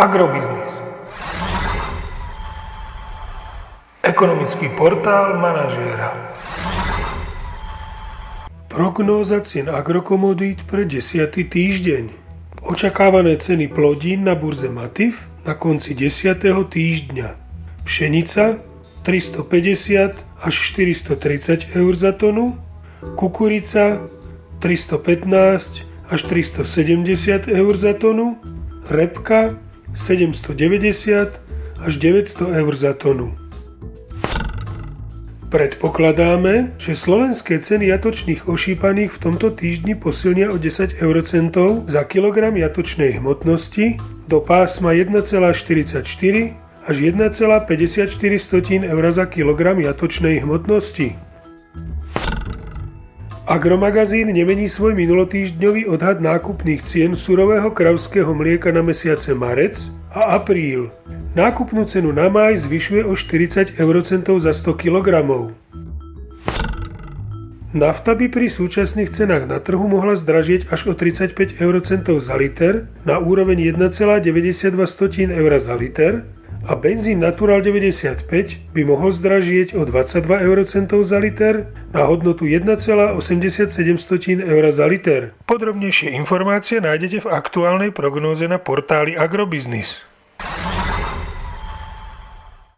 Agrobiznis. Ekonomický portál manažéra. Prognóza cien agrokomodít pre 10. týždeň. Očakávané ceny plodín na burze Matif na konci 10. týždňa. Pšenica 350 až 430 eur za tonu, kukurica 315 až 370 eur za tonu, repka 790 až 900 eur za tonu. Predpokladáme, že slovenské ceny jatočných ošípaných v tomto týždni posilnia o 10 eurocentov za kilogram jatočnej hmotnosti do pásma 1,44 až 1,54 eur za kilogram jatočnej hmotnosti. Agromagazín nemení svoj minulotýždňový odhad nákupných cien surového kravského mlieka na mesiace marec a apríl. Nákupnú cenu na máj zvyšuje o 40 eurocentov za 100 kg. Nafta by pri súčasných cenách na trhu mohla zdražieť až o 35 eurocentov za liter na úroveň 1,92 eur za liter a benzín Natural 95 by mohol zdražieť o 22 eurocentov za liter na hodnotu 1,87 eur za liter. Podrobnejšie informácie nájdete v aktuálnej prognóze na portáli Agrobiznis.